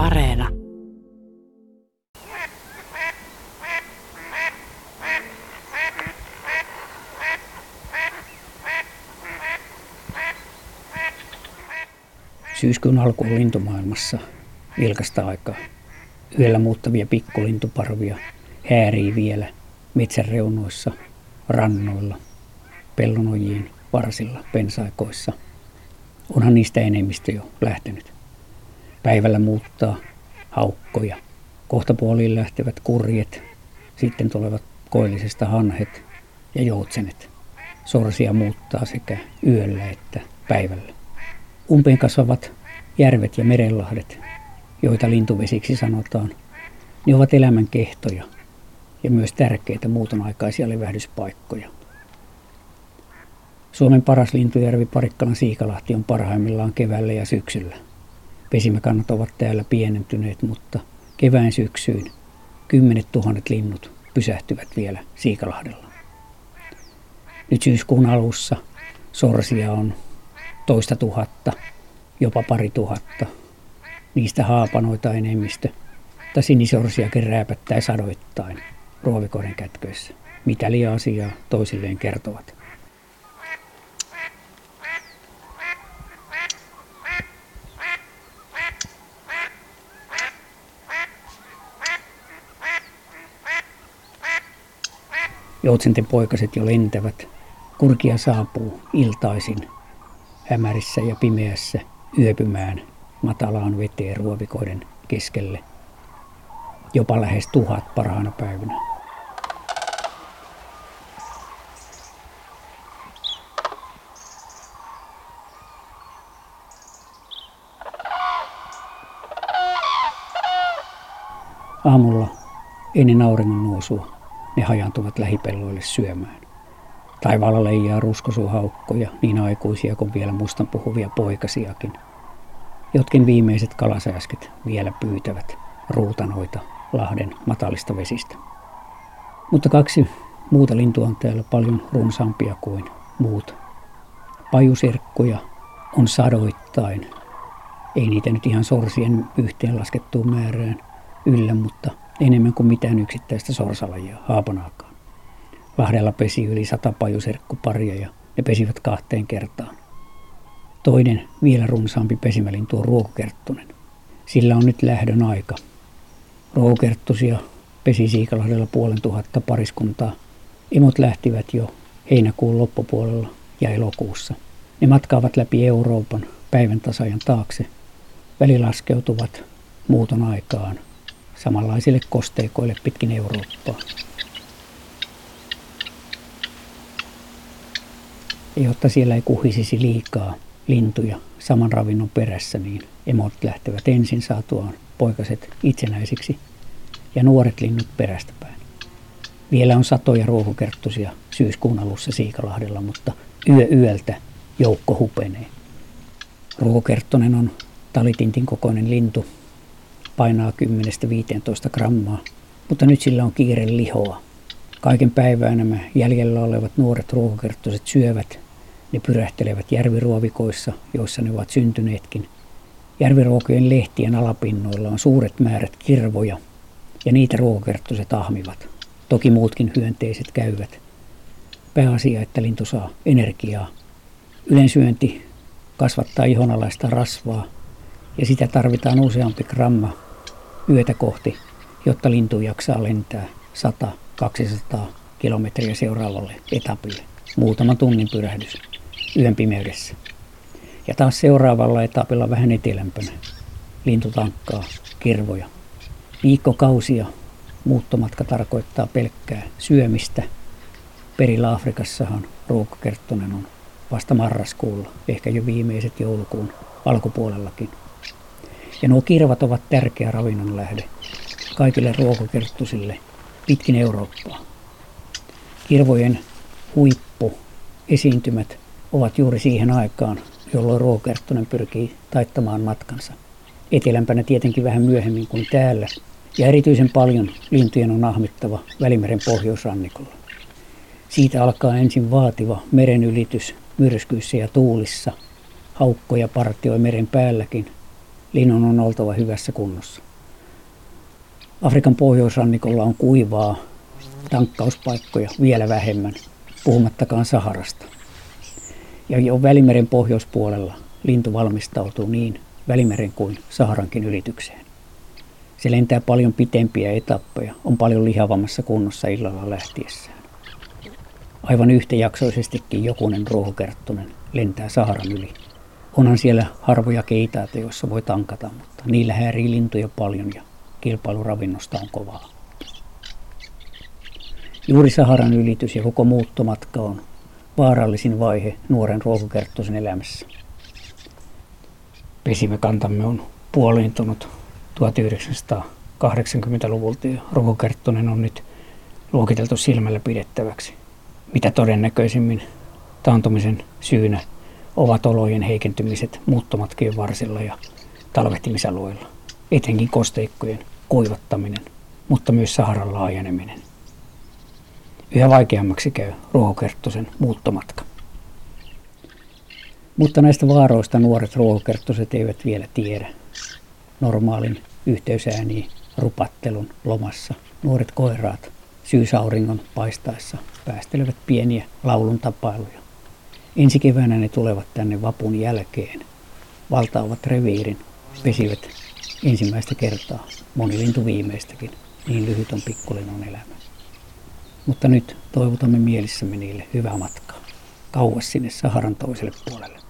Areena. Syyskuun alku on lintumaailmassa vilkasta aikaa. Yöllä muuttavia pikkulintuparvia häärii vielä metsän reunoissa, rannoilla, pellonojien varsilla, pensaikoissa. Onhan niistä enemmistö jo lähtenyt. Päivällä muuttaa haukkoja. Kohta puoliin lähtevät kurjet, sitten tulevat koillisesta hanhet ja joutsenet. Sorsia muuttaa sekä yöllä että päivällä. Umpeen kasvavat järvet ja merenlahdet, joita lintuvesiksi sanotaan, ne ovat elämän kehtoja ja myös tärkeitä muutonaikaisia levähdyspaikkoja. Suomen paras lintujärvi Parikkalan Siikalahti on parhaimmillaan keväällä ja syksyllä. Pesimäkannat ovat täällä pienentyneet, mutta kevään syksyyn kymmenet tuhannet linnut pysähtyvät vielä Siikalahdella. Nyt syyskuun alussa sorsia on toista tuhatta, jopa pari tuhatta. Niistä haapanoita enemmistö, mutta sinisorsiakin rääpättää sadoittain ruovikoiden kätköissä. Mitä liian asiaa toisilleen kertovat. Joutsenten poikaset jo lentävät. Kurkia saapuu iltaisin hämärissä ja pimeässä yöpymään matalaan veteen ruovikoiden keskelle. Jopa lähes tuhat parhaana päivänä. Aamulla ennen auringon nousua ne hajantuvat lähipelloille syömään. Taivaalla leijaa ruskosuhaukkoja, niin aikuisia kuin vielä mustan puhuvia poikasiakin. Jotkin viimeiset kalasääsket vielä pyytävät ruutanoita Lahden matalista vesistä. Mutta kaksi muuta lintua on täällä paljon runsaampia kuin muut. Pajusirkkuja on sadoittain. Ei niitä nyt ihan sorsien yhteenlaskettuun määrään yllä, mutta enemmän kuin mitään yksittäistä sorsalajia, haapanaakaan. Lahdella pesi yli sata pajuserkkuparia ja ne pesivät kahteen kertaan. Toinen, vielä runsaampi pesimälintu on ruokokerttunen. Sillä on nyt lähdön aika. Ruokokerttusia pesi Siikalahdella puolen tuhatta pariskuntaa. Emot lähtivät jo heinäkuun loppupuolella ja elokuussa. Ne matkaavat läpi Euroopan päivän tasajan taakse. Välilaskeutuvat muuton aikaan samanlaisille kosteikoille pitkin Eurooppaa. Jotta siellä ei kuhisisi liikaa lintuja saman ravinnon perässä, niin emot lähtevät ensin saatuaan poikaset itsenäisiksi ja nuoret linnut perästäpäin. Vielä on satoja ruohokerttusia syyskuun alussa Siikalahdella, mutta yö yöltä joukko hupenee. Ruohokerttonen on talitintin kokoinen lintu, painaa 10-15 grammaa, mutta nyt sillä on kiire lihoa. Kaiken päivää nämä jäljellä olevat nuoret ruohokerttoset syövät. Ne pyrähtelevät järviruovikoissa, joissa ne ovat syntyneetkin. Järviruokojen lehtien alapinnoilla on suuret määrät kirvoja, ja niitä ruohokerttoset ahmivat. Toki muutkin hyönteiset käyvät. Pääasia, että lintu saa energiaa. Ylensyönti kasvattaa ihonalaista rasvaa, ja sitä tarvitaan useampi gramma yötä kohti, jotta lintu jaksaa lentää 100-200 kilometriä seuraavalle etapille. Muutama tunnin pyrähdys yön pimeydessä. Ja taas seuraavalla etapilla vähän etelämpänä lintu tankkaa kirvoja. Viikkokausia muuttomatka tarkoittaa pelkkää syömistä. Perillä Afrikassahan ruokakerttonen on vasta marraskuulla, ehkä jo viimeiset joulukuun alkupuolellakin. Ja nuo kirvat ovat tärkeä ravinnon lähde kaikille ruokakerttusille pitkin Eurooppaa. Kirvojen huippu esiintymät ovat juuri siihen aikaan, jolloin ruokakerttunen pyrkii taittamaan matkansa. Etelämpänä tietenkin vähän myöhemmin kuin täällä, ja erityisen paljon lintujen on ahmittava Välimeren pohjoisrannikolla. Siitä alkaa ensin vaativa meren ylitys myrskyissä ja tuulissa. Haukkoja partioi meren päälläkin – linnun on oltava hyvässä kunnossa. Afrikan pohjoisrannikolla on kuivaa, tankkauspaikkoja vielä vähemmän, puhumattakaan Saharasta. Ja jo Välimeren pohjoispuolella lintu valmistautuu niin Välimeren kuin Saharankin ylitykseen. Se lentää paljon pitempiä etappeja, on paljon lihavammassa kunnossa illalla lähtiessään. Aivan yhtäjaksoisestikin jokunen ruohokerttunen lentää Saharan yli. Onhan siellä harvoja keitaita, joissa voi tankata, mutta niillä häärii lintuja paljon ja kilpailu ravinnosta on kovaa. Juuri Saharan ylitys ja koko muuttomatka on vaarallisin vaihe nuoren ruohokerttosen elämässä. Pesimäkantamme on puoliintunut 1980-luvulta ja ruohokerttonen on nyt luokiteltu silmällä pidettäväksi. Mitä todennäköisimmin taantumisen syynä ovat olojen heikentymiset muuttomatkien varsilla ja talvehtimisalueilla, etenkin kosteikkojen kuivattaminen, mutta myös Saharan laajeneminen. Yhä vaikeammaksi käy ruohokerttosen muuttomatka. Mutta näistä vaaroista nuoret ruohokerttoset eivät vielä tiedä. Normaalin yhteysääniin rupattelun lomassa nuoret koiraat syysauringon paistaessa päästelevät pieniä laulun tapailuja. Ensi keväänä ne tulevat tänne vapun jälkeen, valtaavat reviirin, pesivät ensimmäistä kertaa, moni lintu viimeistäkin, niin lyhyt on pikkulinnon elämä. Mutta nyt toivotamme mielissämme niille hyvää matkaa, kauas sinne Saharan toiselle puolelle.